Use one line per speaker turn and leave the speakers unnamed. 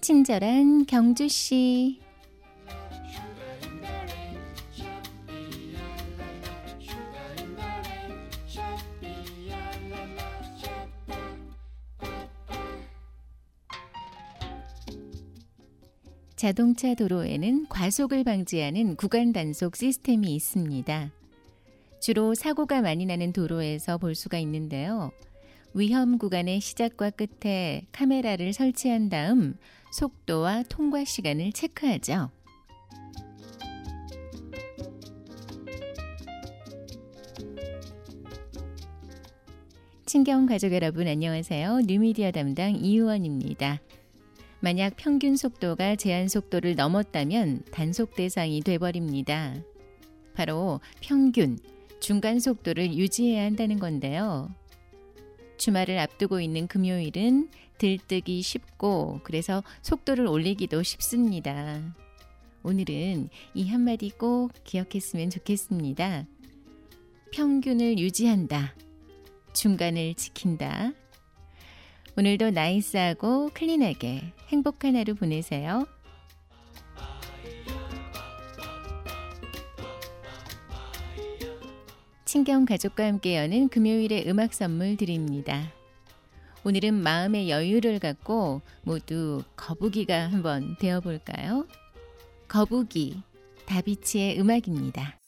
친절한 경주 씨. 자동차 도로에는 과속을 방지하는 구간 단속 시스템이 있습니다. 주로 사고가 많이 나는 도로에서 볼 수가 있는데요. 위험 구간의 시작과 끝에 카메라를 설치한 다음 속도와 통과 시간을 체크하죠. 친경 가족 여러분 안녕하세요. 뉴미디어 담당 이유원입니다. 만약 평균 속도가 제한 속도를 넘었다면 단속 대상이 돼버립니다. 바로 평균, 중간 속도를 유지해야 한다는 건데요. 주말을 앞두고 있는 금요일은 들뜨기 쉽고 그래서 속도를 올리기도 쉽습니다. 오늘은 이 한마디 꼭 기억했으면 좋겠습니다. 평균을 유지한다. 중간을 지킨다. 오늘도 나이스하고 클린하게 행복한 하루 보내세요. 친경 가족과 함께 여는 금요일의 음악 선물 드립니다. 오늘은 마음의 여유를 갖고 모두 거북이가 한번 되어볼까요? 거북이, 다비치의 음악입니다.